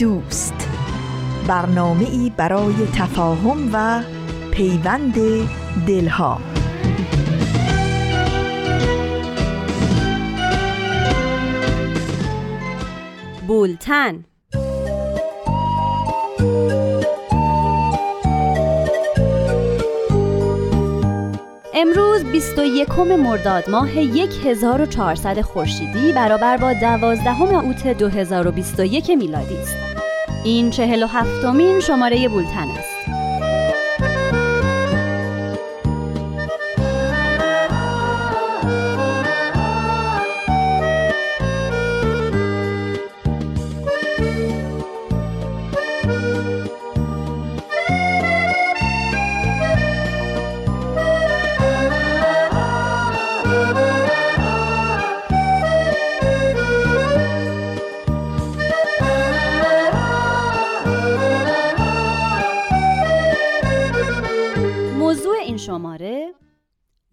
دوست. برنامه ای برای تفاهم و پیوند دلها. بولتن. امروز 21 مرداد ماه 1400 خورشیدی برابر با 12 اوت 2021 میلادی است. این 47 مین شماره بولتن است.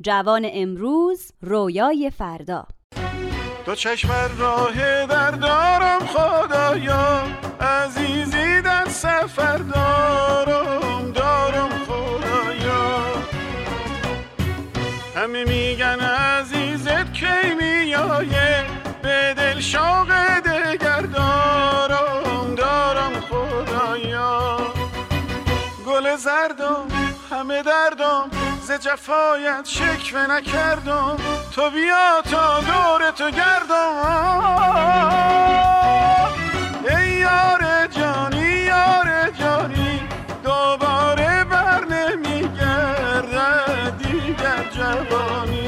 جوان امروز رویای فردا. دو چشم راه در دارم خدایا عزیزی در سفر دارم دارم خدایا. همه میگن عزیزت کی میایه؟ به دل شوق دگر دارم دارم خدایا. گل زردم همه دردم ز جفایت شکوه نکردم. تو بیا تا دور تو گردم. ای یار جانی یار جانی دوباره بر نمیگرده دیگر جوانی.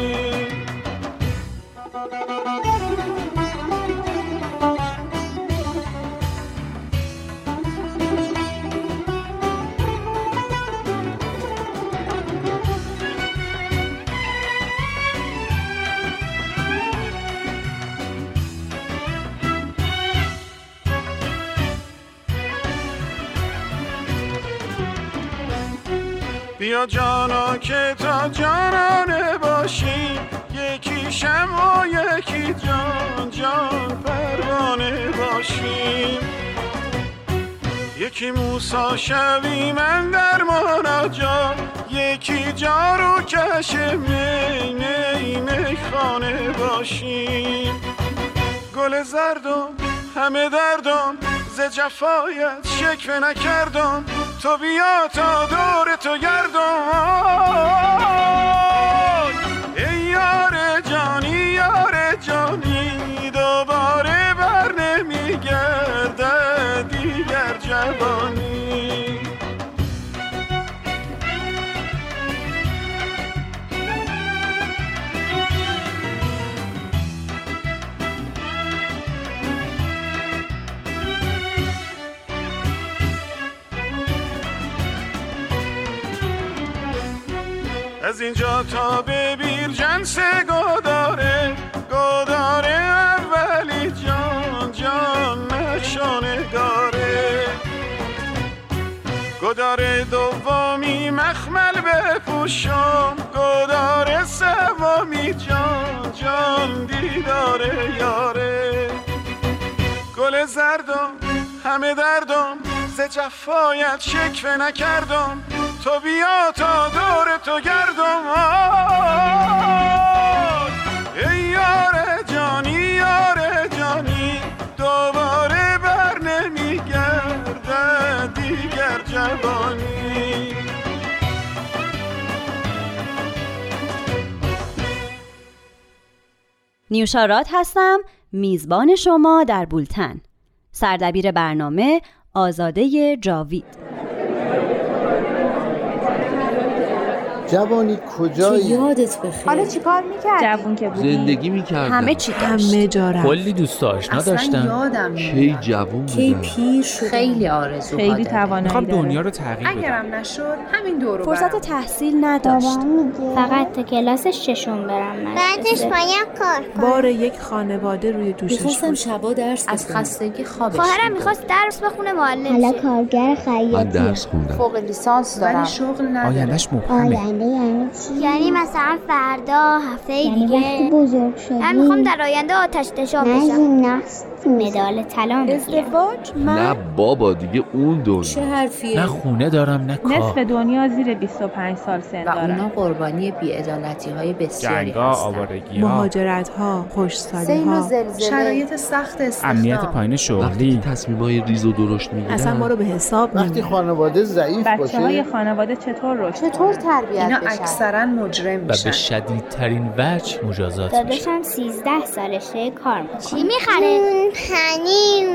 بیا جانا که تا جانانه باشی. یکی شم و یکی جان جان پروانه باشیم یکی موسا شوی من در جا. یکی جارو کش می می خانه باشیم گل زردم همه دردم ز جفایت شکوه نکردم. تو بیا تا دور تو گردم از اینجا تا به جنس گداره گداره اولی جان جان نشانگاره گداره دومی مخمل بپوشم گداره سومی جان جان دیداره یاره. گل زردم همه دردم ز جفایت شکوه نکردم. تو بیا تا دور تو گردم ای یار جانی یار جانی دوباره بر نمیگرده دیگر جوانی. نیوشارات هستم میزبان شما در بولتن. سردبیر برنامه آزاده جاوید. جوانی کجایی؟ یادت بخیر. حالا چیکار می‌کردی؟ جوون که بودی. زندگی می‌کردم. همه چی داشت همه جا رفت. کلی دوست آشنا اصلا داشتم یادم کی جوون کی بودم. پیر شد خیلی آرزو خیلی توانایی می‌خوام داره دنیا رو تغییر بدم. اگرم نشد همین دورو فرصت تحصیل نداشت. فقط تا کلاس ششم برم بعدش باید کار بار یک خانواده روی دوشش می‌خواستم بود شبا درس از خستگی خوابش خواهرم. می‌خواست درس بخونه معلم حالا. کارگر من خیاطی درس خوندم. فوق لیسانس ولی شغل نداره آیندهش مبهمه. آینده یعنی چی یعنی مثلا فردا هفته یعنی وقتی دیگه بزرگ شدی؟ من می‌خوام در آینده آتش نشان بشم. ژیمناست مدال طلا ازدواج نه من بابا دیگه اون دنیا. چه حرفیه؟ نه خونه دارم نه نصف کار دنیا زیر 25 سال سن و اونا دارن قربانی بیعدالتی های بسیاری جنگا هستن. آوارگی ها مهاجرت ها خوشسالی سیل و ها شرایط سخت استخدام امنیت پایین وقتی شغلی تصمیم های ریز و درشت می‌گیرم اصلا ما رو به حساب وقتی خانواده ضعیف بچه های باشه خانواده چطور رشد چطور؟ تربیت اینا بشن؟ اکثرا مجرم و به میشن. شدیدترین وجه مجازات میشه. داداشم 13 سالشه کار می‌کنه. چی می‌خره؟ پنیر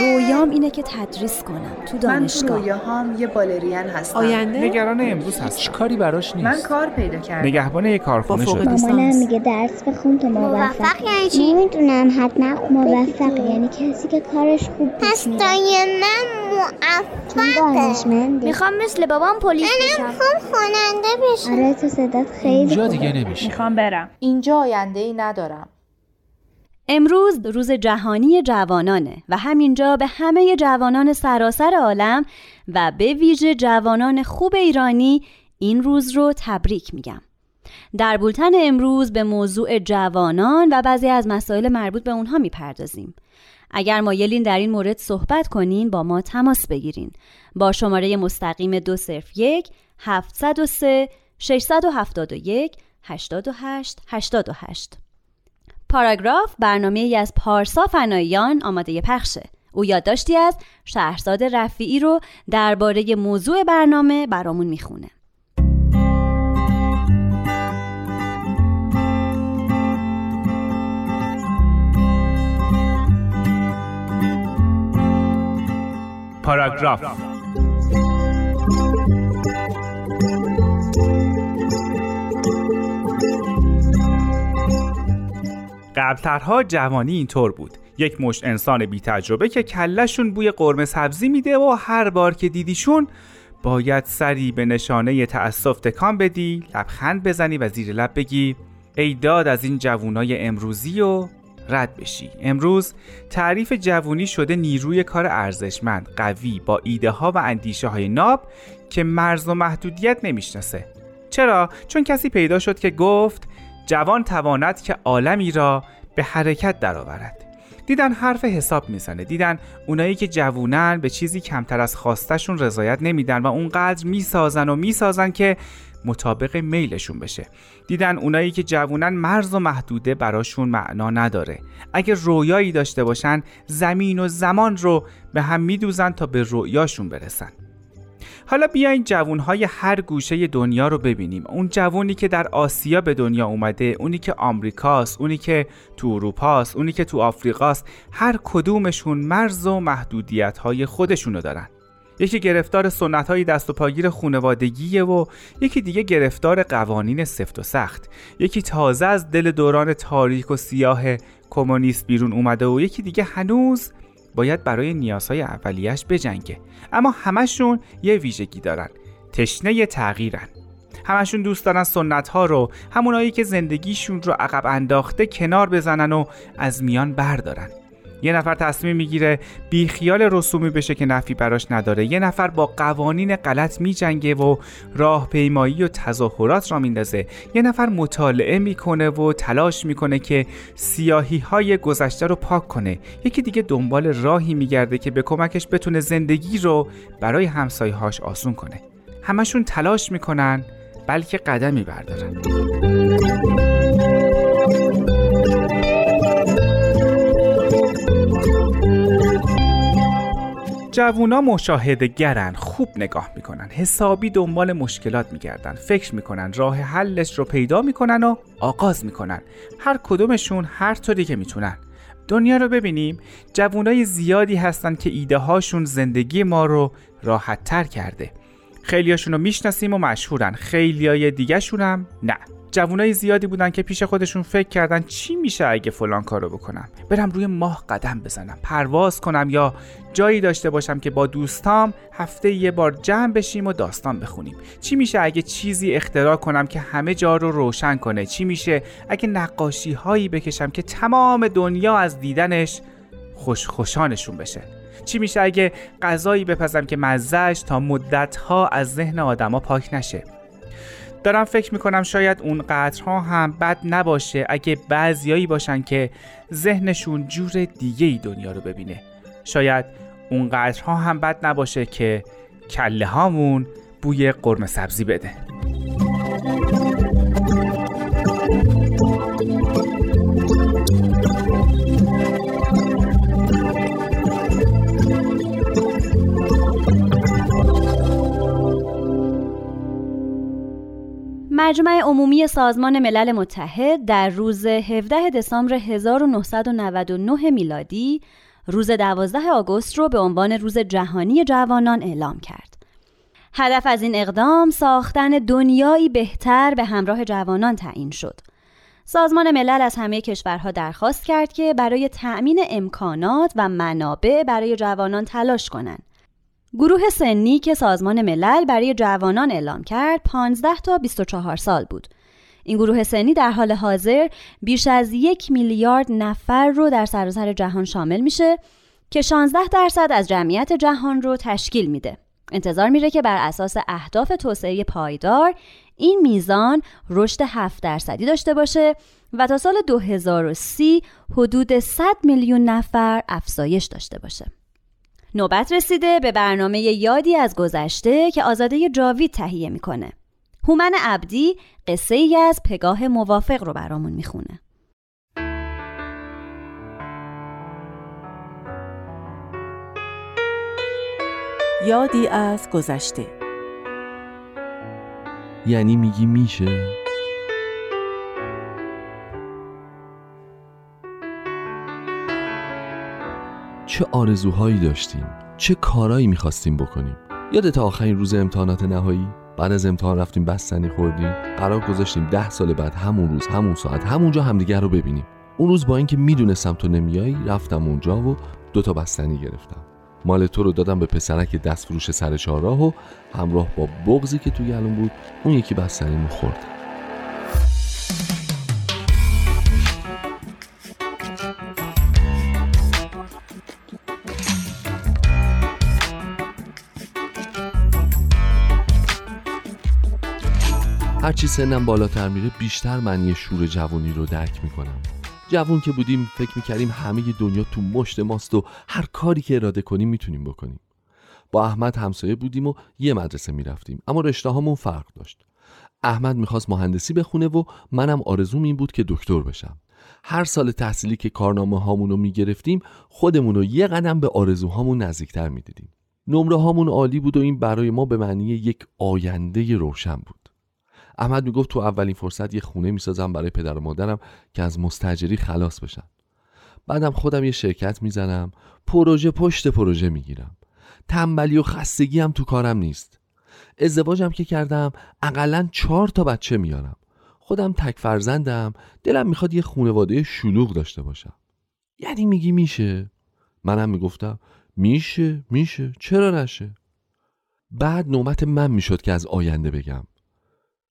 رویام اینه که تدریس کنم تو من تو دانشگاه. رویاهام یه بالرین هستم. آینده؟ نگران امروز هست کاری براش من نیست کار پیدا کردم. نگهبان یک کارخونه با فوق شد لیسانس. مامانم میگه درس بخون تا موفق یعنی چی؟ نمی‌دونم حتما موفق. یعنی کسی که کارش خوب پیش میره چون دانشمندی؟ می‌خوام مثل بابام پلیس بشم. می‌خوام خواننده بشم. آره تو صدات خیلی اینجا. دیگه نمیشه. می‌خوام برم. اینجا آینده ای ندارم. امروز روز جهانی جوانانه و همینجا به همه جوانان سراسر عالم و به ویژه جوانان خوب ایرانی این روز رو تبریک میگم. در بولتن امروز به موضوع جوانان و بعضی از مسائل مربوط به اونها می‌پردازیم. اگر مایلین در این مورد صحبت کنین با ما تماس بگیرین با شماره مستقیم 201 703 671 88 88 پاراگراف برنامه ای از پارسا فناییان آماده پخشه. او یادداشتی از شهرزاد رفیعی رو درباره موضوع برنامه برامون می‌خونه. پاراگراف قبلترها جوانی اینطور بود. یک مشت انسان بی تجربه که کلشون بوی قرمه سبزی میده و هر بار که دیدیشون باید سری به نشانه تأسف تکان بدی لبخند بزنی و زیر لب بگی. ای داد از این جوونای امروزی و رد بشی. امروز تعریف جوونی شده نیروی کار ارزشمند قوی با ایده ها و اندیشه های ناب که مرز و محدودیت نمی‌شناسه. چرا؟ چون کسی پیدا شد که گفت جوان تواند که عالمی را به حرکت درآورد. دیدن حرف حساب می‌زنه. دیدن اونایی که جوونن به چیزی کمتر از خواستشون رضایت نمیدن و اونقدر می‌سازن و می‌سازن که مطابق میلشون بشه. دیدن اونایی که جوونن مرز و محدوده براشون معنا نداره. اگه رویایی داشته باشن زمین و زمان رو به هم میدوزن تا به رویاشون برسن. حالا بیاین جوونهای هر گوشه دنیا رو ببینیم. اون جوونی که در آسیا به دنیا اومده اونی که آمریکاست اونی که تو اروپاست اونی که تو آفریقاست هر کدومشون مرز و محدودیت های خودشونو دارن. یکی گرفتار سنت های دست و پاگیر خونوادگیه و یکی دیگه گرفتار قوانین سفت و سخت. یکی تازه از دل دوران تاریک و سیاه کمونیست بیرون اومده و یکی دیگه هنوز باید برای نیازهای اولیش بجنگه. اما همشون یه ویژگی دارن. تشنه تغییرن. همشون دوست دارن سنت ها رو همونایی که زندگیشون رو عقب انداخته کنار بزنن و از میان بردارن. یه نفر تصمیم می‌گیره بی خیال رسومی بشه که نفی براش نداره. یه نفر با قوانین غلط میجنگه و راهپیمایی و تظاهرات را میندازه. یه نفر مطالعه می‌کنه و تلاش می‌کنه که سیاهی های گذشته رو پاک کنه. یکی دیگه دنبال راهی میگرده که به کمکش بتونه زندگی رو برای همسایه‌هاش آسون کنه. همشون تلاش می‌کنن بلکه قدمی بردارن. جوونا مشاهده گرن خوب نگاه می‌کنن حسابی دنبال مشکلات میگردن فکر می‌کنن راه حلش رو پیدا می‌کنن و آغاز می‌کنن. هر کدومشون هر طوری که می‌تونن. دنیا رو ببینیم جوونای زیادی هستن که ایده هاشون زندگی ما رو راحت تر کرده. خیلیاشون رو می‌شناسیم و مشهورن. خیلیای دیگه هم نه. جوانای زیادی بودن که پیش خودشون فکر کردن چی میشه اگه فلان کارو بکنم. برم روی ماه قدم بزنم پرواز کنم یا جایی داشته باشم که با دوستام هفته یه بار جمع بشیم و داستان بخونیم. چی میشه اگه چیزی اختراع کنم که همه جا رو روشن کنه؟ چی میشه اگه نقاشی هایی بکشم که تمام دنیا از دیدنش خوش خوشانشون بشه؟ چی میشه اگه غذایی بپزم که مزهش تا مدتها از ذهن آدما پاک نشه؟ دارم فکر می‌کنم شاید اون قطرها هم بد نباشه اگه بعضیایی باشن که ذهنشون جور دیگه ای دنیا رو ببینه. شاید اون قطرها هم بد نباشه که کله هامون بوی قرمه سبزی بده. مجمع عمومی سازمان ملل متحد در روز 17 دسامبر 1999 میلادی روز 12 آگوست رو به عنوان روز جهانی جوانان اعلام کرد. هدف از این اقدام ساختن دنیایی بهتر به همراه جوانان تعیین شد. سازمان ملل از همه کشورها درخواست کرد که برای تأمین امکانات و منابع برای جوانان تلاش کنند گروه سنی که سازمان ملل برای جوانان اعلام کرد 15 تا 24 سال بود. این گروه سنی در حال حاضر بیش از یک میلیارد نفر رو در سراسر جهان شامل میشه که 16 درصد از جمعیت جهان رو تشکیل میده. انتظار میره که بر اساس اهداف توسعه پایدار این میزان رشد 7 درصدی داشته باشه و تا سال 2030 حدود 100 میلیون نفر افزایش داشته باشه. نوبت رسیده به برنامه یادی از گذشته که آزاده جاوید تهیه می‌کنه. هومن عبدی قصه ای از پگاه موافق رو برامون می‌خونه. یادی از گذشته یعنی میگی میشه؟ چه آرزوهایی داشتیم؟ چه کارایی می‌خواستیم بکنیم؟ یادت آخرین روز امتحانات نهایی؟ بعد از امتحان رفتیم بستنی خوردیم. قرار گذاشتیم ده سال بعد همون روز همون ساعت همونجا همدیگر رو ببینیم. اون روز با اینکه می‌دونستم تو نمیایی رفتم اونجا و دوتا بستنی گرفتم. مال تو رو دادم به پسرک دست فروش سر چهارراه و همراه با بغزی که تو گلون بود اون یکی بستنیمو خوردم. هرچی سنم بالاتر میره بیشتر معنی شور جوانی رو درک می‌کنم. جوون که بودیم فکر می‌کردیم همه دنیا تو مشت ماست و هر کاری که اراده کنیم می‌تونیم بکنیم. با احمد همسایه بودیم و یه مدرسه می‌رفتیم اما رشته هامون فرق داشت. احمد می‌خواست مهندسی بخونه و منم آرزوم این بود که دکتر بشم. هر سال تحصیلی که کارنامه هامون رو می‌گرفتیم خودمون رو یه قدم به آرزوهامون نزدیکتر می‌دیدیم. نمره هامون عالی بود و این برای ما به معنی یک آینده روشن بود. احمد می‌گفت تو اولین فرصت یه خونه می‌سازم برای پدر و مادرم که از مستجری خلاص بشن. بعدم خودم یه شرکت می‌زنم پروژه پشت پروژه می‌گیرم. تنبلی و خستگی هم تو کارم نیست. ازدواجم که کردم اقلا چهار تا بچه میارم. خودم تک فرزندم دلم می‌خواد یه خونواده شلوغ داشته باشم. یعنی میگی میشه؟ منم می‌گفتم میشه میشه چرا نشه؟ بعد نوبت من می‌شد که از آینده بگم.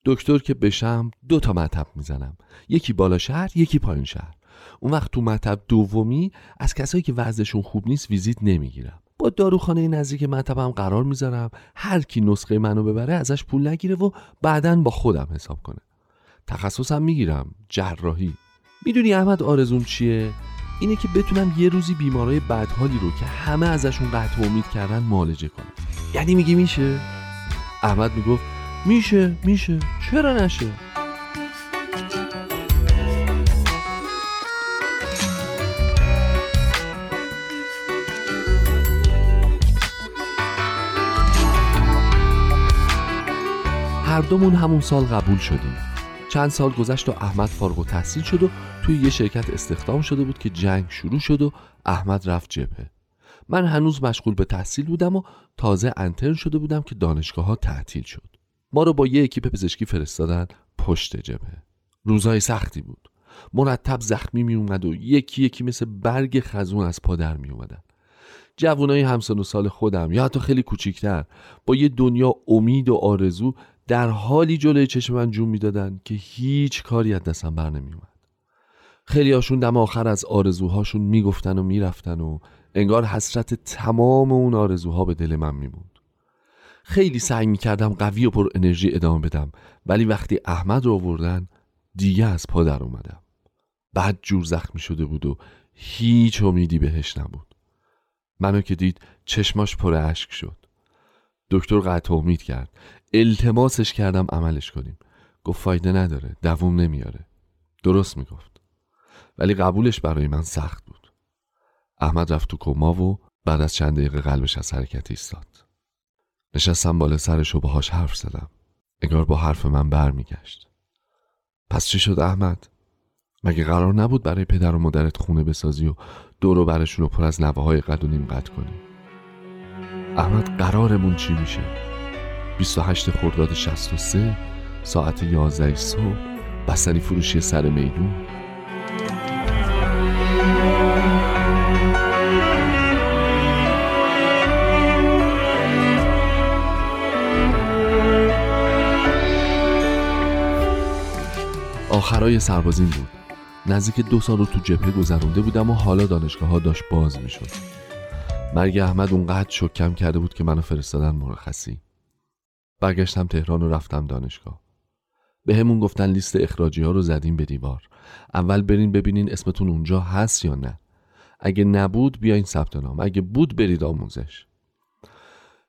دکتر که بشم دو تا مطب می‌زنم. یکی بالا شهر یکی پایین شهر. اون وقت تو مطب دومی از کسایی که وضعشون خوب نیست ویزیت نمی‌گیرم. با داروخانه نزدیک مطبم قرار می‌ذارم هر کی نسخه منو ببره ازش پول نگیره و بعدا با خودم حساب کنه. تخصصم می‌گیرم جراحی. می‌دونی احمد آرزوم چیه؟ اینه که بتونم یه روزی بیمارای بدحالی رو که همه ازشون قطع امید کردن معالجه کنم. یعنی میگی میشه؟ احمد می‌گفت میشه میشه. چرا نشه؟ هر دومون همون سال قبول شدیم. چند سال گذشت و احمد فارغ و تحصیل شد و توی یه شرکت استخدام شده بود که جنگ شروع شد و احمد رفت جبهه. من هنوز مشغول به تحصیل بودم و تازه انترن شده بودم که دانشگاه ها تعطیل شد. ما رو با یه اکیپ پزشکی فرستادن پشت جبهه. روزهای سختی بود. مرتب زخمی می اومد و یکی یکی مثل برگ خزون از پادر می اومدن جوانای همسن و سال خودم یا حتی خیلی کوچیکتر با یه دنیا امید و آرزو در حالی جلوی چشم من جون می‌دادن که هیچ کاری از دستم بر نمی اومد. خیلی هاشون دم آخر از آرزوهاشون می‌گفتن و می‌رفتن و انگار حسرت تمام اون آرزوها به دل من میموند. خیلی سعی می‌کردم قوی و پر انرژی ادامه بدم ولی وقتی احمد رو آوردن دیگه از پا در اومدم. بعد جور زخمی شده بود و هیچ امیدی بهش نبود. منو که دید چشماش پر اشک شد. دکتر قطع امید کرد. التماسش کردم عملش کنیم. گفت فایده نداره دووم نمیاره. درست می‌گفت. ولی قبولش برای من سخت بود. احمد رفت تو کما و بعد از چند دقیقه قلبش از حرکت ایستاد. نشستم بالا سرش و باهاش حرف زدم. انگار با حرف من برمیگشت. پس چی شد احمد؟ مگه قرار نبود برای پدر و مادرت خونه بسازی و دورو برشون رو پر از نوه های قد و نیم قد کنی؟ احمد قرارمون چی میشه؟ 28 خرداد 63 ساعت 11 صبح بستنی فروشی سر میدون. آخرای سربازین بود. نزدیک دو سال رو تو جبهه گذرونده بودم و حالا دانشگاه ها داشت باز می‌شد. مرگ احمد اونقدر شکم کرده بود که منو فرستادن مرخصی. برگشتم تهران و رفتم دانشگاه. به همون گفتن لیست اخراجی ها رو زدیم به دیوار. اول برین ببینین اسمتون اونجا هست یا نه. اگه نبود بیاین ثبت نام. اگه بود برید آموزش.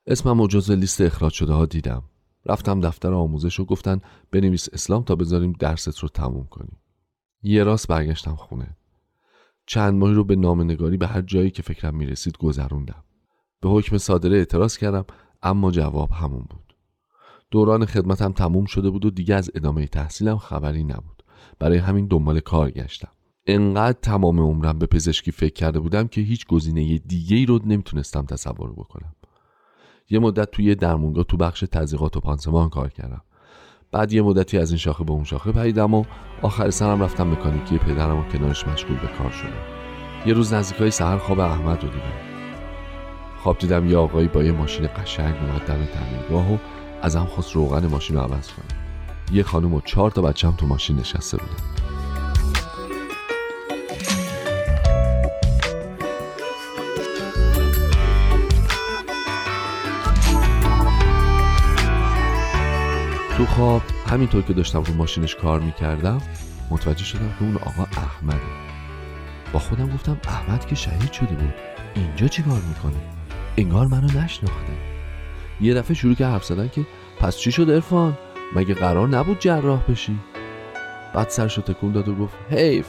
اسمم و جزو لیست اخراج شده ها دیدم. رفتم دفتر آموزش و گفتن بنویس اسلام تا بذاریم درست رو تموم کنیم. یه راست برگشتم خونه. چند ماهی رو به نامنگاری به هر جایی که فکرم می‌رسید گذروندم. به حکم صادره اعتراض کردم اما جواب همون بود. دوران خدمتم تموم شده بود و دیگه از ادامه تحصیلم خبری نبود. برای همین دنبال کار گشتم. انقدر تمام عمرم به پزشکی فکر کرده بودم که هیچ گزینه دیگه ای رو نمی‌تونستم تصور بکنم. یه مدت توی درمونگاه تو بخش تزریقات و پانسمان کار کردم. بعد یه مدتی از این شاخه به اون شاخه پریدم و آخر سرم رفتم مکانیکی پدرم و کنارش مشغول به کار شدم. یه روز نزدیکای سهر خواب احمد رو دیدم. خواب دیدم یه آقایی با یه ماشین قشنگ اومد دم تعمیرگاه و ازم خواست روغن ماشین رو عوض کنه. یه خانم و چهار تا بچم تو ماشین نشسته بودن. تو خواب همینطور که داشتم رو ماشینش کار می‌کردم متوجه شدم که اون آقا احمده. با خودم گفتم احمد که شهید شده بود اینجا چی کار می‌کنه؟ انگار منو نشناخته. یه دفعه شروع که حرف زدن که پس چی شد ارفان مگه قرار نبود جراح بشی؟ بعد سرشو تکون داد و گفت حیف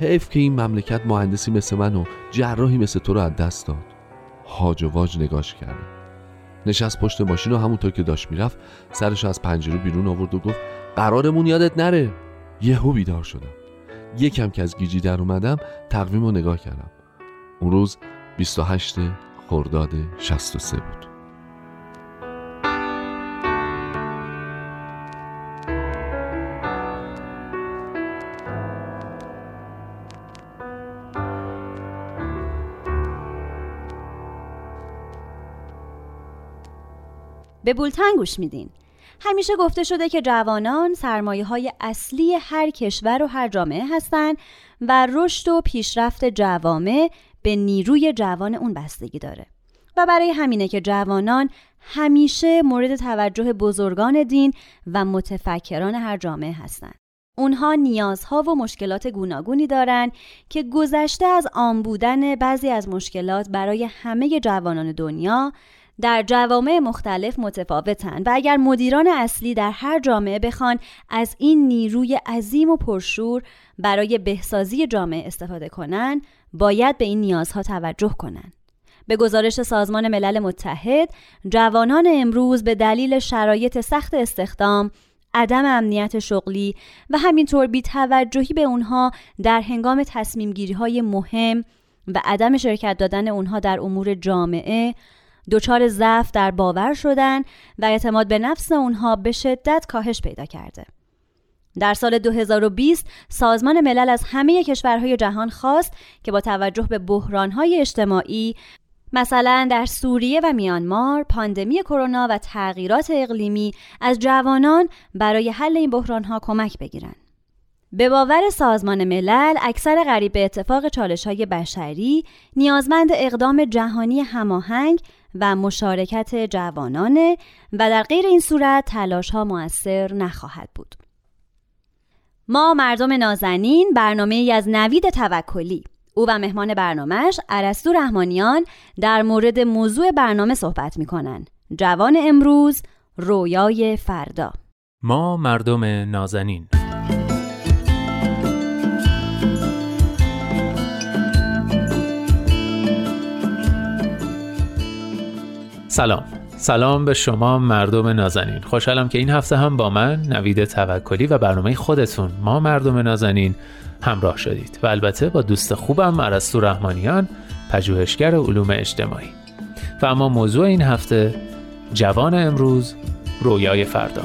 حیف که این مملکت مهندسی مثل من و جراحی مثل تو رو از دست داد. هاج و واج نگاش کردم نشست پشت ماشین و همونطور که داشت می‌رفت سرش از پنجره بیرون آورد و گفت قرارمون یادت نره. یهو بیدار شدم. یکم که از گیجی در اومدم تقویم رو نگاه کردم. اون روز 28 خرداد 63 بود. به بولتن گوش میدین همیشه گفته شده که جوانان سرمایه های اصلی هر کشور و هر جامعه هستند و رشد و پیشرفت جوامع به نیروی جوان اون بستگی داره و برای همینه که جوانان همیشه مورد توجه بزرگان دین و متفکران هر جامعه هستند. اونها نیازها و مشکلات گوناگونی دارند که گذشته از آن بودن بعضی از مشکلات برای همه جوانان دنیا در جوامع مختلف متفاوتند و اگر مدیران اصلی در هر جامعه بخوان از این نیروی عظیم و پرشور برای بهسازی جامعه استفاده کنند باید به این نیازها توجه کنند به گزارش سازمان ملل متحد جوانان امروز به دلیل شرایط سخت استخدام عدم امنیت شغلی و همینطور بی توجهی به اونها در هنگام تصمیم گیری های مهم و عدم شرکت دادن اونها در امور جامعه دچار ضعف در باور شدن و اعتماد به نفس اونها به شدت کاهش پیدا کرده. در سال 2020 سازمان ملل از همه کشورهای جهان خواست که با توجه به بحرانهای اجتماعی مثلا در سوریه و میانمار پاندمی کرونا و تغییرات اقلیمی از جوانان برای حل این بحرانها کمک بگیرند. به باور سازمان ملل اکثر غریب به اتفاق چالش های بشری نیازمند اقدام جهانی هماهنگ و مشارکت جوانانه و در غیر این صورت تلاش ها موثر نخواهد بود. ما مردم نازنین برنامه ای از نوید توکلی او و مهمان برنامهش عرستو رحمانیان در مورد موضوع برنامه صحبت می کنن. جوان امروز رویای فردا ما مردم نازنین سلام. سلام به شما مردم نازنین. خوشحالم که این هفته هم با من نوید توکلی و برنامه خودتون ما مردم نازنین همراه شدید و البته با دوست خوبم عرستو رحمانیان پژوهشگر علوم اجتماعی. و اما موضوع این هفته جوان امروز رویای فردا.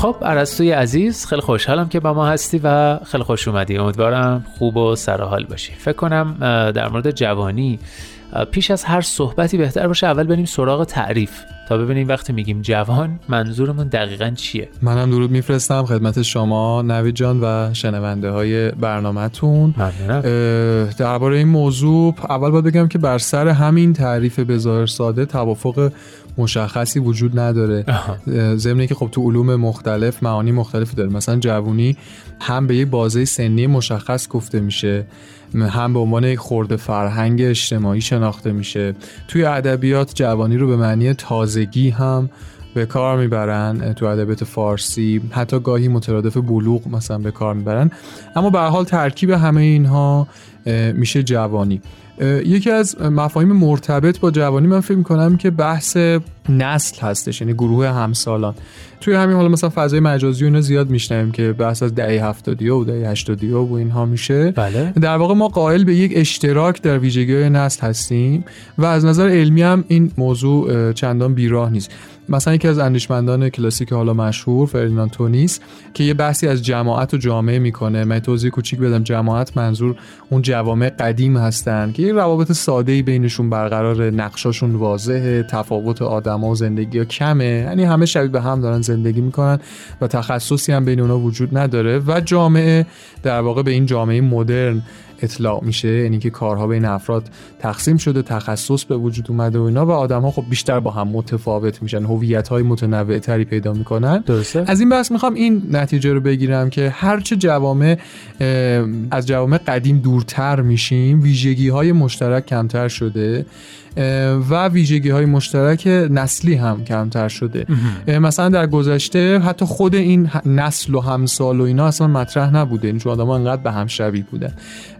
خب عرستوی عزیز خیلی خوشحالم که با ما هستی و خیلی خوش اومدی. امیدوارم خوب و سرحال باشی. فکر کنم در مورد جوانی پیش از هر صحبتی بهتر باشه اول بریم سراغ تعریف تا ببینیم وقتی میگیم جوان منظورمون دقیقا چیه؟ منم درود میفرستم خدمت شما نوید جان و شنونده های برنامهتون درباره این موضوع اول باید بگم که بر سر همین تعریف بظاهر ساده توافق مشخصی وجود نداره. ضمن که خب تو علوم مختلف معانی مختلفی داره. مثلا جوونی هم به یه بازه سنی مشخص گفته میشه هم به عنوان یک خورده فرهنگ اجتماعی شناخته میشه. توی ادبیات جوانی رو به معنی تازگی هم به کار می‌برن تو ادبیات فارسی حتی گاهی مترادف بلوغ مثلا به کار می‌برن. اما به حال ترکیب همه اینها میشه جوانی. یکی از مفاهیم مرتبط با جوانی من فکر می‌کنم که بحث نسل هستش یعنی گروه همسالان. توی همین حالا مثلا فضای مجازی و اینا زیاد میشنویم که بحث از دهه 70 و دهه 80 و اینها میشه. بله. در واقع ما قائل به یک اشتراک در ویژگی نسل هستیم و از نظر علمی هم این موضوع چندان بیراه نیست. مثلا یکی از اندیشمندان کلاسیک حالا مشهور فردیناند تونیس که یه بحثی از جماعت و جامعه می‌کنه. من توضیح کوچیک بدم. جماعت منظور اون جوامع قدیم هستن که یه روابط ساده بینشون برقرار نقشاشون واضحه تفاوت آدما و زندگی ها کمه. یعنی همه شبیه به هم دارن زندگی می‌کنن و تخصصی هم بین اونا وجود نداره و جامعه در واقع به این جامعه مدرن اطلاع میشه یعنی که کارها بین افراد تقسیم شده تخصص به وجود اومده و اینا و آدم ها خب بیشتر با هم متفاوت میشن هویت های متنوع تری پیدا می‌کنن. درسته. از این بحث می‌خوام این نتیجه رو بگیرم که هرچه جوامع از جوامع قدیم دورتر میشیم ویژگی های مشترک کمتر شده. و ویژگی های مشترک نسلی هم کمتر شده. مثلا در گذشته حتی خود این نسل و همسال و اینا اصلا مطرح نبوده. این چون آدم انقدر به هم شبیه بودن.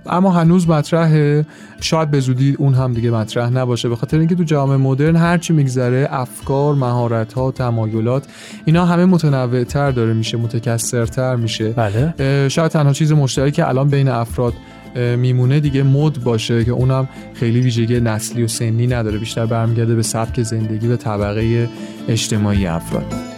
اما هنوز مطرحه شاید به زودی اون هم دیگه مطرح نباشه. به خاطر اینکه تو جامعه مدرن هرچی میگذره افکار مهارت ها تمایلات اینا همه متنوع تر داره میشه متکثرتر میشه. بله. شاید تنها چیز مشترکی الان بین افراد میمونه دیگه مد باشه که اونم خیلی ویژگی نسلی و سنی نداره بیشتر برمیگرده به سبک زندگی و طبقه اجتماعی افراد.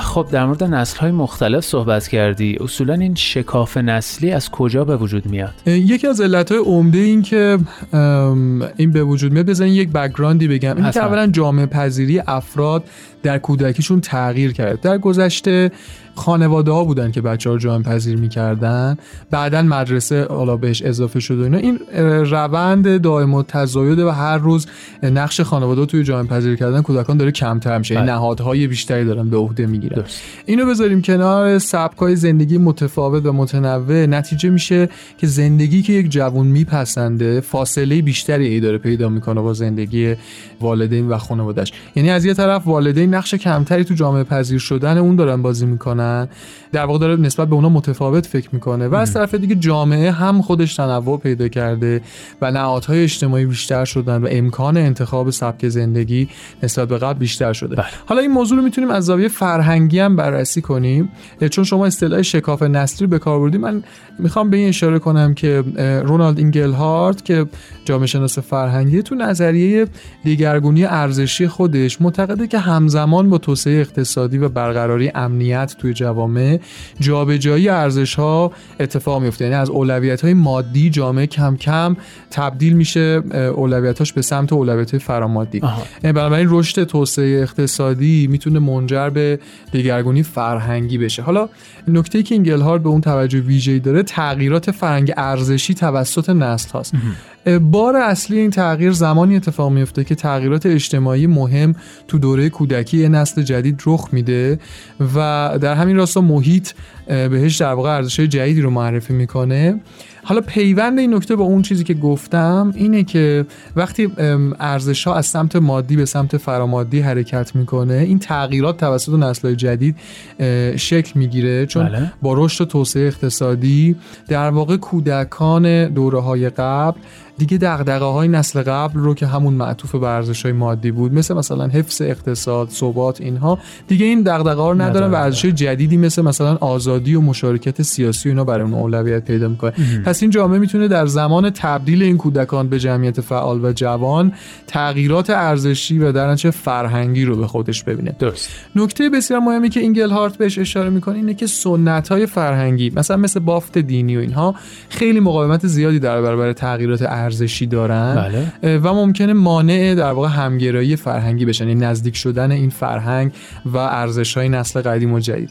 خب در مورد نسل های مختلف صحبت کردی. اصولا این شکاف نسلی از کجا به وجود میاد؟ یکی از علت های عمده این که این به وجود میاد بزنین یک بکگراندی بگم. این که اولا جامعه پذیری افراد در کودکیشون تغییر کرد. در گذشته خانواده ها بودن که بچه ها جامعه پذیر می‌کردن. بعدا مدرسه حالا بهش اضافه شد و اینا. این روند دائم و تزایده و هر روز نقش خانواده توی جامعه پذیر کردن کودکان داره کمتر میشه. این نهادهای بیشتری دارن به عهده می‌گیرن. اینو بذاریم کنار. سبکای زندگی متفاوت و متنوع. نتیجه میشه که زندگی که یک جوان میپسنده فاصله بیشتری ای داره پیدا می‌کنه با زندگی والدین و خانوادهش یعنی از یه طرف والدین نقش کمتری تو جامعه پذیر شدن اون دارن بازی می‌کنن. در واقع داره نسبت به اونا متفاوت فکر می‌کنه. و از طرف دیگه جامعه هم خودش تنوع پیدا کرده و نهادهای اجتماعی بیشتر شدن و امکان انتخاب سبک زندگی نسبت به قبل بیشتر شده. بله. حالا این موضوع رو می‌تونیم از زاویه فرهنگی هم بررسی کنیم. چون شما اصطلاح شکاف نسلی به کار بردید من می‌خوام به این اشاره کنم که رونالد اینگلهارت که جامعه شناس فرهنگی تو نظریه دیگرگونی ارزشی خودش معتقده که همزمان با توسعه اقتصادی و برقراری امنیت توی جوامع جابجایی ارزش ها اتفاق میفته یعنی از اولویت های مادی جامعه کم کم تبدیل میشه اولویتاش به سمت اولویت های فرامادی یعنی بنابراین رشد توسعه اقتصادی می‌تونه منجر به دیگرگونی فرهنگی بشه. حالا نکته که اینگلهارد به اون توجه ویژه‌ای داره تغییرات فرهنگ ارزشی توسط نسل هاست. بار اصلی این تغییر زمانی اتفاق میفته که تغییرات اجتماعی مهم تو دوره کودکی نسل جدید رخ میده و در همین راستا محیط بهش در واقع ارزش جدیدی رو معرفی می‌کنه. حالا پیوند این نکته با اون چیزی که گفتم اینه که وقتی ارزش ها از سمت مادی به سمت فرامادی حرکت می‌کنه این تغییرات توسط نسل جدید شکل می‌گیره. چون بله. با رشد و توسعه اقتصادی در واقع کودکان دوره های قبل دیگه دغدغه های نسل قبل رو که همون معطوف به ارزش های مادی بود مثل مثلا حفظ اقتصاد ثبات اینها دیگه این دغدغه ها رو ندارن و ارزش جدیدی مثل مثلا آزادی و مشارکت سیاسی اینا برای اون اولویت پیدا می‌کنه. پس این جامعه می‌تونه در زمان تبدیل این کودکان به جمعیت فعال و جوان تغییرات ارزشی و در نتیجه فرهنگی رو به خودش ببینه. درست. نکته بسیار مهمی که اینگلهارت بهش اشاره می‌کنه اینه که سنت های فرهنگی مثلا مثل بافت دینی و اینها خیلی مقاومت زیادی در برابر تغییرات ارزشی دارن. بله. و ممکنه مانع در واقع همگرایی فرهنگی بشن یعنی نزدیک شدن این فرهنگ و ارزش های نسل قدیم و جدید.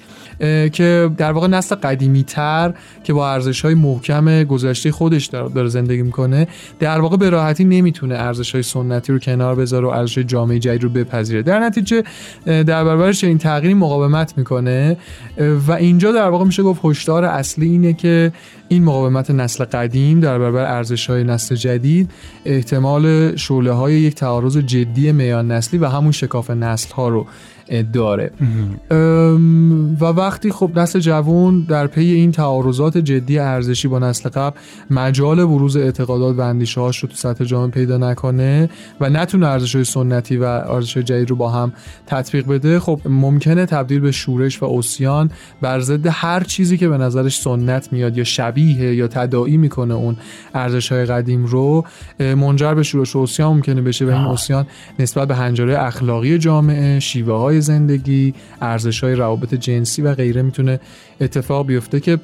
که در واقع نسل قدیمی تر که با ارزش های محکم گذشته خودش داره زندگی می‌کنه در واقع به راحتی نمی‌تونه ارزش های سنتی رو کنار بذاره و ارزش جامعه جدید رو بپذیره. در نتیجه در برابرش این تغییری مقاومت می‌کنه و اینجا در واقع میشه گفت هشدار اصلی اینه که این مقاومت نسل قدیم در برابر ارزش های نسل جدید احتمال شعله های یک تعارض جدی میان نسلی و همون شکاف نسل ها رو داره و وقتی خب نسل جوان در پی این تعارضات جدی ارزشی با نسل قبل مجال بروز اعتقادات و اندیشه هاش رو تو سطح جامعه پیدا نکنه و نتونه ارزش های سنتی و ارزش جدید رو با هم تطبیق بده خب ممکنه تبدیل به شورش و اوسیان بر ضد هر چیزی که به نظرش سنت میاد یا شبیه یا تداعی می‌کنه اون ارزش های قدیم رو منجر به شورش و اوسیان ممکنه بشه و این اوسیان نسبت به هنجاره اخلاقی جامعه شیوه های زندگی ارزش های روابط جنسی و غیره می‌تونه اتفاق بیفته که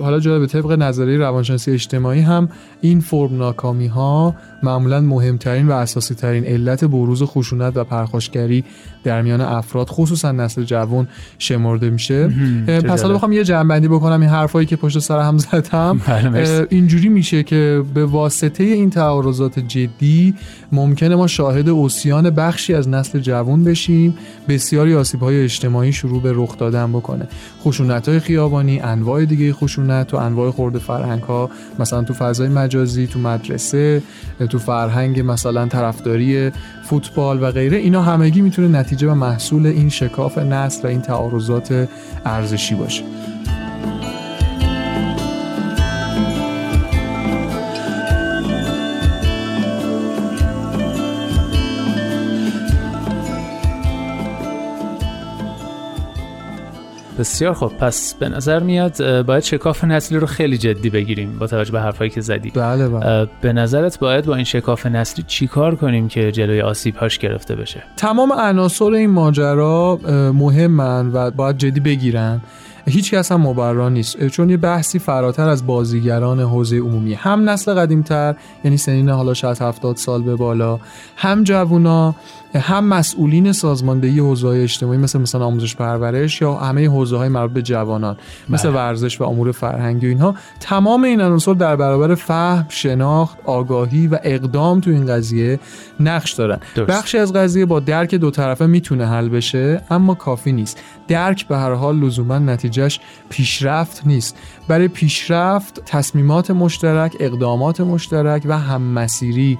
حالا جالب طبق نظریه روانشناسی اجتماعی هم این فرم ناکامی ها معمولا مهمترین و اساسی ترین علت بروز خشونت و پرخاشگری در میان افراد خصوصا نسل جوان شمرده میشه. پس حالا بخوام یه جنبندی بکنم این حرفایی که پشت سر هم زدم. بله، اینجوری میشه که به واسطه این تعارضات جدی ممکنه ما شاهد اوسیان بخشی از نسل جوان بشیم بسیاری آسیب های اجتماعی شروع به رخ دادن بکنه. خشونت خیابانی انواع دیگه خشونت و انواع خورده فرهنگ ها مثلا تو فضای مجازی تو مدرسه تو فرهنگ مثلا طرفداری فوتبال و غیره اینا همگی می‌تونه نتیجه و محصول این شکاف نسل و این تعارضات ارزشی باشه. بسیار خب پس به نظر میاد باید شکاف نسلی رو خیلی جدی بگیریم با توجه به حرفایی که زدی. بله بله. به نظرت باید با این شکاف نسلی چیکار کنیم که جلوی آسیب هاش گرفته بشه؟ تمام عناصر این ماجرا مهمن و باید جدی بگیرن. هیچ کس هم مبرا نیست. چون یه بحثی فراتر از بازیگران حوزه عمومی. هم نسل قدیمتر یعنی سنین حالا 60 70 سال به بالا. هم جوونا هم مسئولین سازماندهی حوزه های اجتماعی مثل مثلا آموزش پرورش یا همه حوزه های مربوط به جوانان مثل بله. ورزش و امور فرهنگی و اینها تمام این عناصر در برابر فهم شناخت آگاهی و اقدام تو این قضیه نقش دارن. بخشی از قضیه با درک دو طرفه می‌تونه حل بشه اما کافی نیست. درک به هر حال لزوما نتیجهش پیشرفت نیست. برای پیشرفت تصمیمات مشترک اقدامات مشترک و هممسیری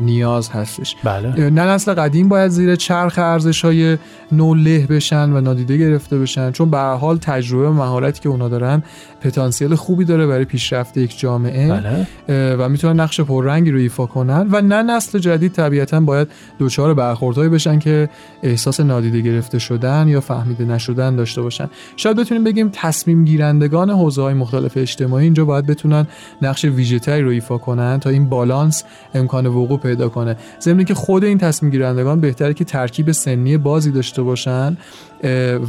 نیاز هستش بله. نه نسل قدیم باید زیر چرخ ارزش های نو له بشن و نادیده گرفته بشن چون به حال تجربه و مهارتی که اونا دارن پتانسیل خوبی داره برای پیشرفت یک جامعه بله. و می‌تونن نقش پررنگی رو ایفا کنن و نه نسل جدید طبیعتا باید دچار برخوردهایی بشن که احساس نادیده گرفته شدن یا فهمیده نشدن داشته باشن شاید بتونیم بگیم تصمیم گیرندگان حوزه های مختلف اجتماعی اینجا باید بتونن نقش ویژه‌تری رو ایفا کنن تا این بالانس امکان وقوع پیدا کنه. ضمن که خود این تصمیم گیرندگان بهتره که ترکیب سنی بازی داشته باشن.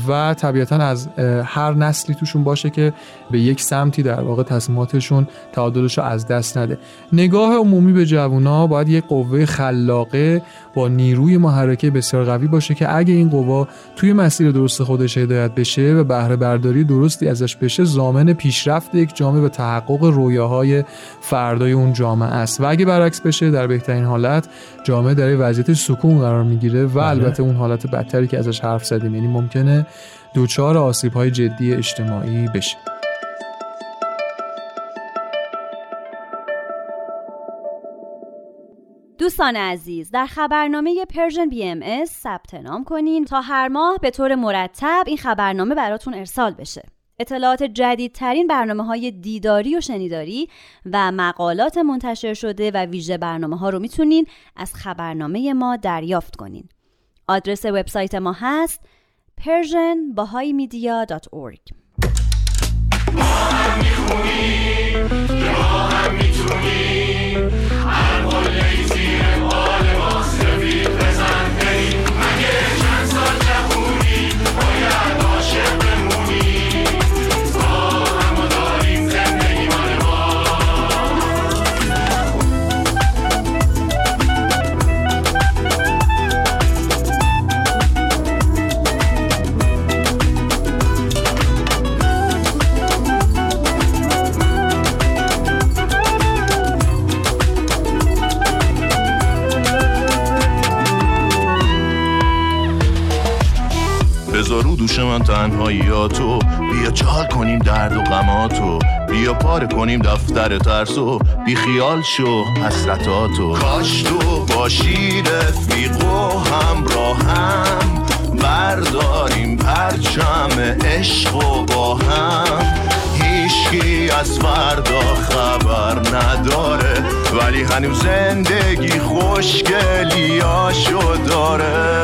و طبیعتا از هر نسلی توشون باشه که به یک سمتی در واقع تصمیماتشون تعادلش رو از دست نده نگاه عمومی به جوونا باید یک قوه خلاقه با نیروی محرکه بسیار قوی باشه که اگه این قوا توی مسیر درست خودش هدایت بشه و بهره برداری درستی ازش بشه زامن پیشرفت یک جامعه و تحقق رویاهای فردای اون جامعه است و اگه برعکس بشه در بهترین حالت جامعه در وضعیت سکون قرار می‌گیره و بله. البته اون حالت بدتری که ازش حرف زدیم یعنی ممکنه دچار آسیب های جدی اجتماعی بشه. دوستان عزیز در خبرنامه Persian BMS ثبت نام کنین تا هر ماه به طور مرتب این خبرنامه براتون ارسال بشه. اطلاعات جدیدترین برنامه های دیداری و شنیداری و مقالات منتشر شده و ویژه برنامه ها رو می‌تونین از خبرنامه ما دریافت کنین. آدرس وبسایت ما هست بذارو دوش من تنهاییاتو بیا چال کنیم درد و غماتو. بیا پاره کنیم دفتر ترسو. بی خیال شو حسرتاتو. کاش تو باشی رفیق و همراهم. برداریم پرچم عشق و با هم. هیچکی از فردا خبر نداره. ولی هنوز زندگی خوشگلیاشو داره.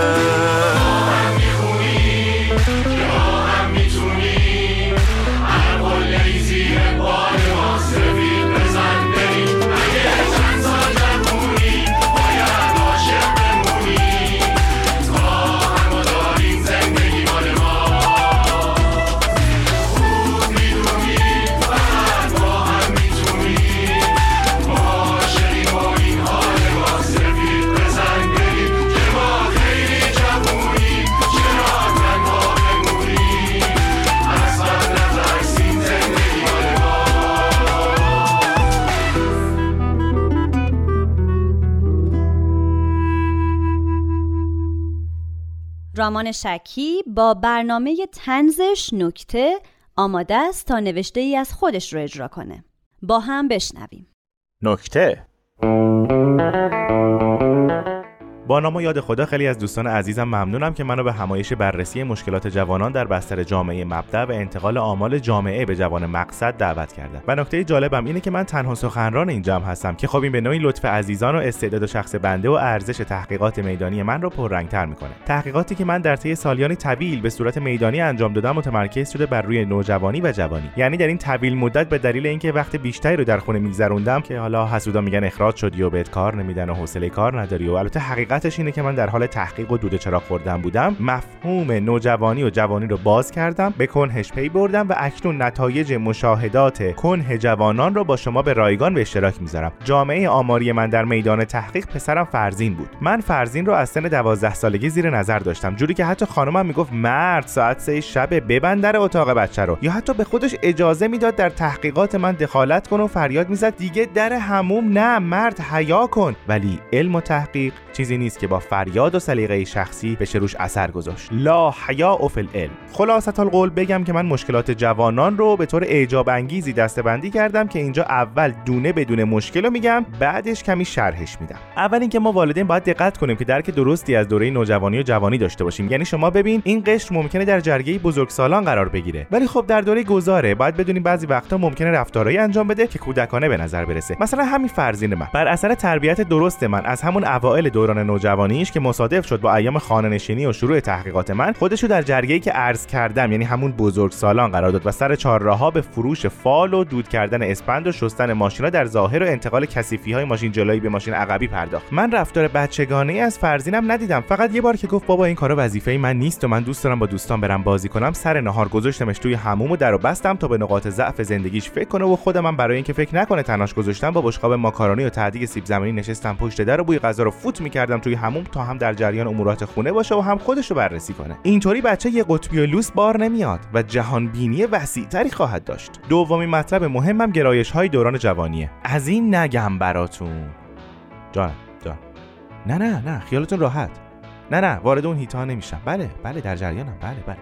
رامان شکی با برنامه تنزش نکته آماده است تا نوشته ای از خودش رو اجرا کنه. با هم بشنویم. نکته. با نام و یاد خدا خیلی از دوستان عزیزم ممنونم که منو به همایش بررسی مشکلات جوانان در بستر جامعه مبدع و انتقال آمال جامعه به جوان مقصد دعوت کردن. و نکته جالبم اینه که من تنها سخنران این جمع هستم که خب این به نوعی لطف عزیزان و استعداد و شخص بنده و ارزش تحقیقات میدانی من رو پررنگتر می‌کنه. تحقیقاتی که من در طی سالیانی طویل به صورت میدانی انجام دادم متمرکز شده بر روی نوجوانی و جوانی. یعنی در این طویل مدت به دلیل اینکه وقت بیشتری رو در خونه میگذروندم که حالا حسودا میگن اخراج شدی و بهت کار نمیدن و حوصله کار نداری و البته حقیقت حقیقتش اینه که من در حال تحقیق و دوده چرا خوردن بودم مفهوم نوجوانی و جوانی رو باز کردم به کنهش پی بردم و اکنون نتایج مشاهدات کنه جوانان رو با شما به رایگان به اشتراک می‌ذارم. جامعه آماری من در میدان تحقیق پسرم فرزین بود. من فرزین رو از سن 12 سالگی زیر نظر داشتم جوری که حتی خانمم می‌گفت مرد ساعت سه شب ببند در اتاق بچه رو. یا حتی به خودش اجازه می‌داد در تحقیقات من دخالت کنه و فریاد می‌زد دیگه در هموم نه مرد حیا کن. ولی علم و تحقیق چیزی نیست که با فریاد و سلیقه شخصی بشه روش اثر گذاشت. لا حیا فی العلم. خلاصه القول بگم که من مشکلات جوانان رو به طور اعجاب انگیزی دستبندی کردم که اینجا اول دونه بدون مشکل رو میگم بعدش کمی شرحش میدم. اول اینکه ما والدین باید دقت کنیم که درک درستی از دوره نوجوانی و جوانی داشته باشیم. یعنی شما ببین این قشر ممکنه در جرگه بزرگسالان قرار بگیره. ولی خب در دوره گذاره باید بدونیم بعضی وقتا ممکنه رفتارهایی انجام بده که کودکانه به نظر برسه. مثلا همین فرزین من. بر اثر تربیت درست من از همون اوایل دوران نوجوانیش که مصادف شد با ایام خانه‌نشینی و شروع تحقیقات من خودشو در جرگه‌ای که عرض کردم یعنی همون بزرگسالان قرار داد و سر چهارراهها به فروش فال و دود کردن اسپند و شستن ماشینا در ظاهر و انتقال کثیفی های ماشین جلویی به ماشین عقبی پرداخت. من رفتار بچگانه از فرزینم ندیدم. فقط یه بار که گفت بابا این کارا وظیفه من نیست و من دوست دارم با دوستان برم بازی کنم سر نهار گذاشتمش توی حموم و درو بستم تا به نقاط ضعف زندگیش فکر کنه و خودم من برای اینکه فکر نکنه تناش گذاشتم با بشقاب ماکارونی و تعدیق سیب زمینی نشستم پشت در و بوی غذا رو فوت می‌کردم توی حموم تا هم در جریان امورات خونه باشه و هم خودش رو بررسی کنه. اینطوری بچه یه قطبی و لوس بار نمیاد و جهان بینی وسیعتری خواهد داشت. دومین مطلب مهمم گرایش های دوران جوانیه. از این نگم براتون. جان جان. نه نه نه خیالتون راحت. نه نه وارد اون هیتا نمیشم. بله بله در جریانم. بله بله.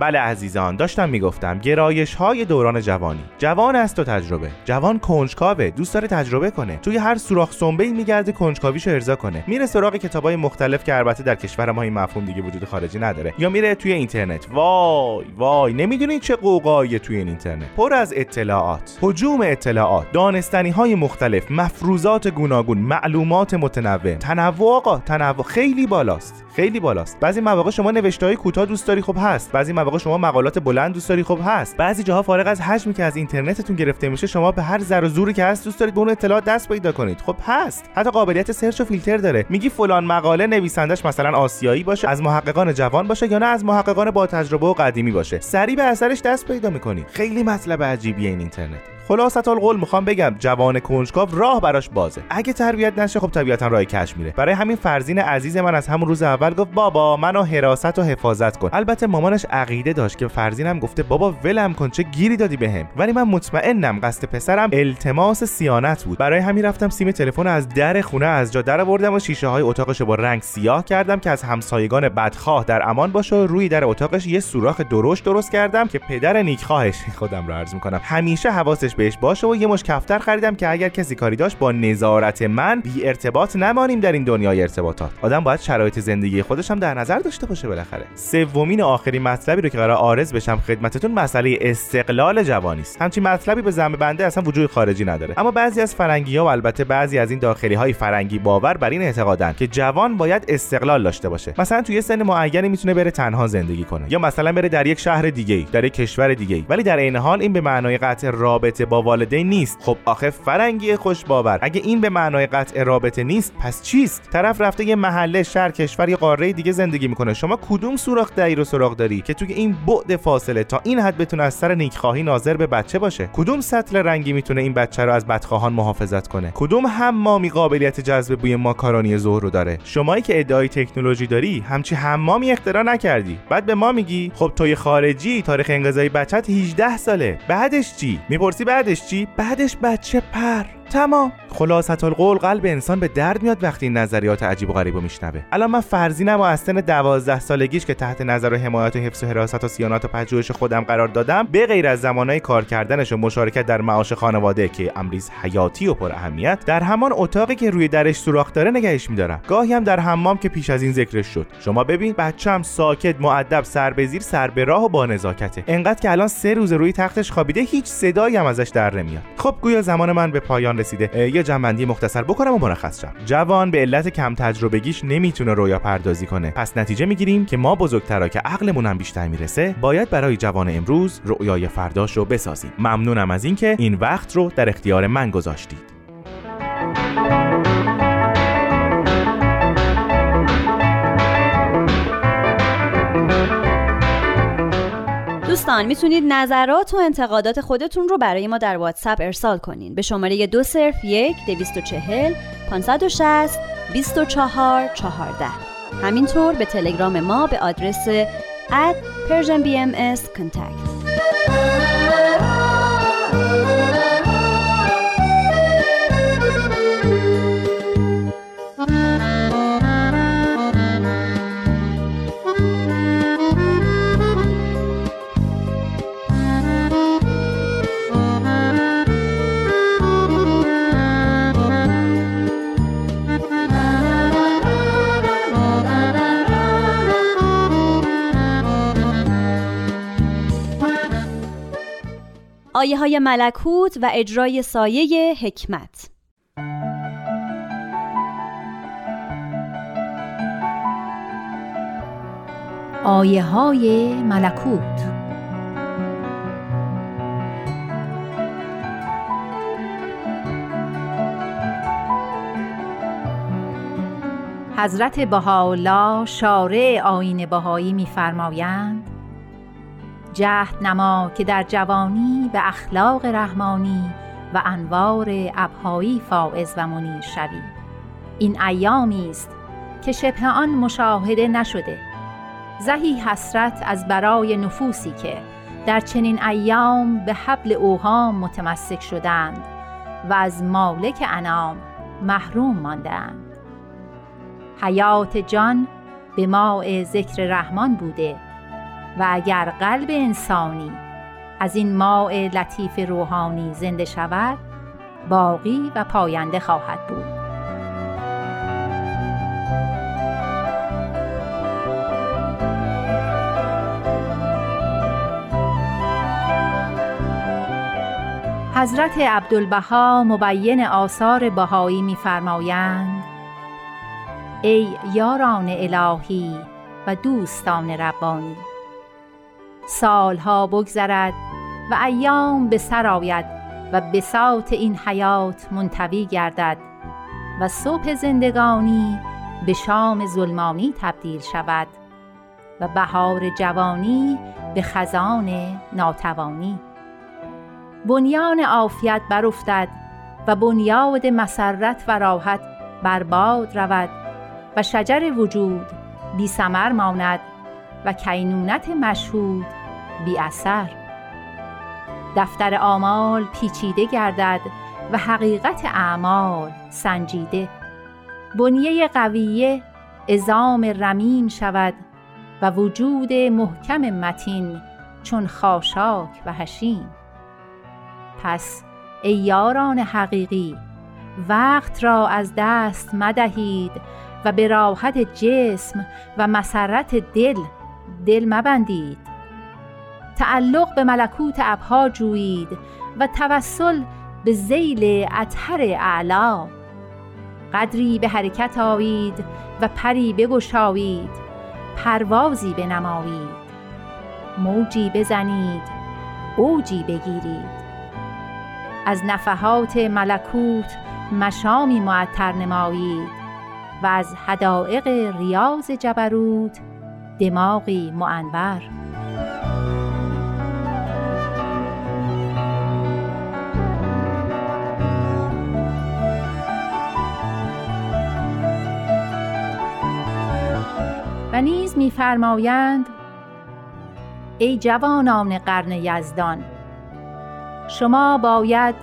بله عزیزان داشتم می‌گفتم گرایش های دوران جوانی. جوان است و تجربه. جوان کنجکاوه دوست داره تجربه کنه. توی هر سوراخ سنبه میگرده کنجکاویشو ارضا کنه. میره سراغ کتابای مختلف که البته در کشور ما این مفهوم دیگه وجود خارجی نداره. یا میره توی اینترنت. وای وای نمی‌دونید چه قوقایی توی این اینترنت. پر از اطلاعات. هجوم اطلاعات. دانستنی های مختلف. مفروضات گوناگون. معلومات متنوع. تنوع آقا تنوع. خیلی بالاست. خیلی بالاست. بعضی مواقع شما نوشته های کوتاه دوست داری خب هست. بعضی مواقع شما مقالات بلند دوست داری؟ خب هست. بعضی جاها فارغ از حجمی که از اینترنتتون گرفته میشه شما به هر ضرب و زوری که هست دوست دارید به اون اطلاعات دست پیدا کنید. خب هست. حتی قابلیت search و فیلتر داره. میگی فلان مقاله نویسندش مثلا آسیایی باشه از محققان جوان باشه یا نه از محققان با تجربه و قدیمی باشه. سریع به اثرش دست پیدا می‌کنید خیلی مطلب عجیبیه این اینترنت. خلاصة القول می‌خوام بگم جوان کنجکاو راه براش بازه. اگه تربیت نشه خب طبیعتا راه کش میره. برای همین فرزین عزیز من از همون روز اول گفت بابا منو حراست و حفاظت کن. البته مامانش عقیده داشت که فرزینم گفته بابا ولم کن چه گیری دادی بهم. ولی من مطمئنم قصد پسرم التماس صیانت بود. برای همین رفتم سیم تلفن از در خونه از جا در آوردم و شیشه های اتاقش با رنگ سیاه کردم که از همسایگان بدخواه در امان باشه و روی در اتاقش یه سوراخ درشت درست کردم که پدر نیکخواهش خودم رو عرض می‌کنم. همیشه حواسش بهش باشه و یه مش کفتر خریدم که اگر کسی کاری داشت با نظارت من بی ارتباط نمانیم در این دنیای ارتباطات. آدم باید شرایط زندگی خودش هم در نظر داشته باشه بالاخره. سومین آخرین مطلبی رو که قرار آرز بشم خدمتتون مسئله استقلال جوانی است. همچین مطلبی به ذم بنده اصلا وجود خارجی نداره. اما بعضی از فرنگی ها و البته بعضی از این داخلی های فرنگی باور بر این اعتقادن که جوان باید استقلال داشته باشه. مثلا توی سن معینی می‌تونه بره تنها زندگی کنه یا مثلا بره در یک شهر دیگه در یک کشور دیگه ولی در این حال این به معنای قطع رابطه با والدین نیست. خب آخه فرنگی خوش باور. اگه این به معنای قطع رابطه نیست پس چیست؟ طرف رفته یه محله شهر کشور یا قاره دیگه زندگی می‌کنه. شما کدوم سوراخ دیر و سراغ داری که توی این بعد فاصله تا این حد بتونه از سر نیکخواهی ناظر به بچه باشه؟ کدوم سطل رنگی می‌تونه این بچه رو از بدخواهان محافظت کنه؟ کدوم حمامی قابلیت جذب بوی ماکارونی ظهر رو داره؟ شمایی که ادعای تکنولوژی داری همچی حمامی اختراع نکردی. بعد به ما میگی خب توی خارجی تاریخ انقضای بچت 18 ساله. بعدش چی؟ می‌پرسی بعدش چی؟ بعدش بچه پر. تمام. خلاصت القول قلب انسان به درد میاد وقتی این نظریات عجیب و غریب رو میشنوه. الان من فرزینم و از سن 12 سالگیش که تحت نظر و حمایت و حفظ و حراست و صیانت و پژوهش خودم قرار دادم به غیر از زمانهای کار کردنش و مشارکت در معاش خانواده که امریز حیاتی و پر اهمیت در همان اتاقی که روی درش سوراخ داره نگهش میدارم. گاهی هم در حمام که پیش از این ذکرش شد. شما ببین بچم ساکت مؤدب سر به زیر سر به راه و با نزاکته. انقدر که الان سه روز روی تختش خوابیده هیچ صدایی هم ازش در نمیاد. خب گویا زمان من به پایان رسیده. یه جنبندی مختصر بکنم و مرخص شم. جوان به علت کم تجربگیش نمی‌تونه رویا پردازی کنه. پس نتیجه می‌گیریم که ما بزرگترا که عقلمون هم بیشتر می‌رسه باید برای جوان امروز رویای فرداش رو بسازیم. ممنونم از اینکه این وقت رو در اختیار من گذاشتید. دوستان می‌تونید نظرات و انتقادات خودتون رو برای ما در واتساپ ارسال کنین. به شماره دو صرف یک دویست و چهل شست بیست و چهار چهارده. همینطور به تلگرام ما به آدرس اد Persian contact آیه های ملکوت و اجرای سایه حکمت. آیه های ملکوت. حضرت بهاءالله شارع آین بهایی میفرمایند جهد نما که در جوانی به اخلاق رحمانی و انوار ابهایی فائز و منیر شوی. این ایامی است که شبه آن مشاهده نشده. زهی حسرت از برای نفوسی که در چنین ایام به حبل اوهام متمسک شدند و از مالک انام محروم ماندند. حیات جان به ماء ذکر رحمان بوده و اگر قلب انسانی از این ماء لطیف روحانی زنده شود باقی و پاینده خواهد بود. حضرت عبدالبها مبین آثار بهایی می‌فرمایند ای یاران الهی و دوستان ربانی سالها بگذرد و ایام به سر آید و بساط این حیات منتوی گردد و صبح زندگانی به شام ظلمانی تبدیل شود و بهار جوانی به خزان ناتوانی. بنیان عافیت برافتد و بنیاد مسرت و راحت برباد رود و شجر وجود بی سمر ماند و کینونت مشهود بی اثر. دفتر آمال پیچیده گردد و حقیقت اعمال سنجیده. بنیه قویه ازام رمیم شود و وجود محکم متین چون خاشاک و هشیم پس ای یاران حقیقی وقت را از دست مدهید و به راحت جسم و مسرت دل دل مبندید. تعلق به ملکوت ابها جویید و توسل به زیل اطهر اعلا. قدری به حرکت آیید و پری بگشایید پروازی بنمایید. موجی بزنید اوجی بگیرید. از نفحات ملکوت مشامی معطر نمایید و از حدائق ریاض جبروت دماغی معنبر نیز میفرمایند ای جوانان قرن یزدان شما باید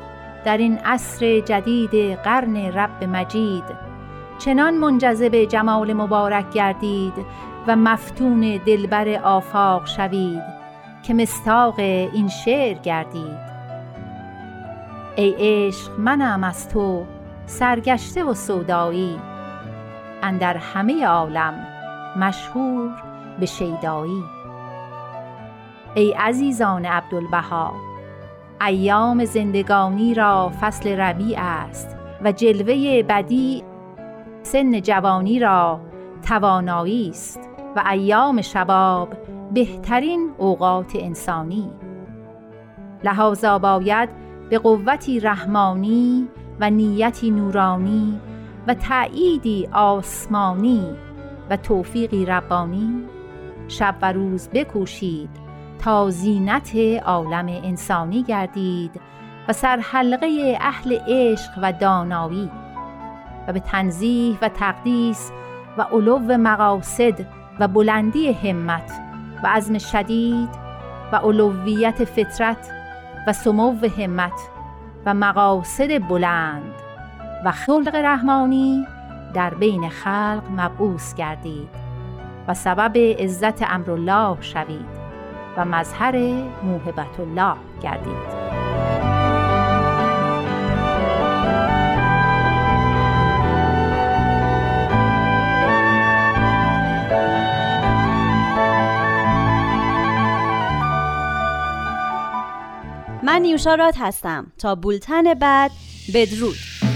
در این عصر جدید قرن رب مجید چنان منجذب جمال مبارک گردید و مفتون دلبر آفاق شوید که مستاق این شعر گردید. ای عشق منم از تو سرگشته و سودایی اندر همه عالم مشهور به شیدایی. ای عزیزان عبدالبها ایام زندگانی را فصل ربیع است و جلوه بدی سن جوانی را توانایی است و ایام شباب بهترین اوقات انسانی. لحاظا باید به قوتی رحمانی و نیتی نورانی و تأییدی آسمانی و توفیقی ربانی شب و روز بکوشید تا زینت عالم انسانی گردید و سرحلقه اهل عشق و دانایی. و به تنزیح و تقدیس و علو مقاصد و بلندی همت و عزم شدید و علویت فطرت و سمو همت و مقاصد بلند و خلق رحمانی در بین خلق مبعوث گردید و سبب عزت امرالله شوید و مظهر موهبت الله گردید. من نیوشا هستم. تا بولتن بعد بدرود.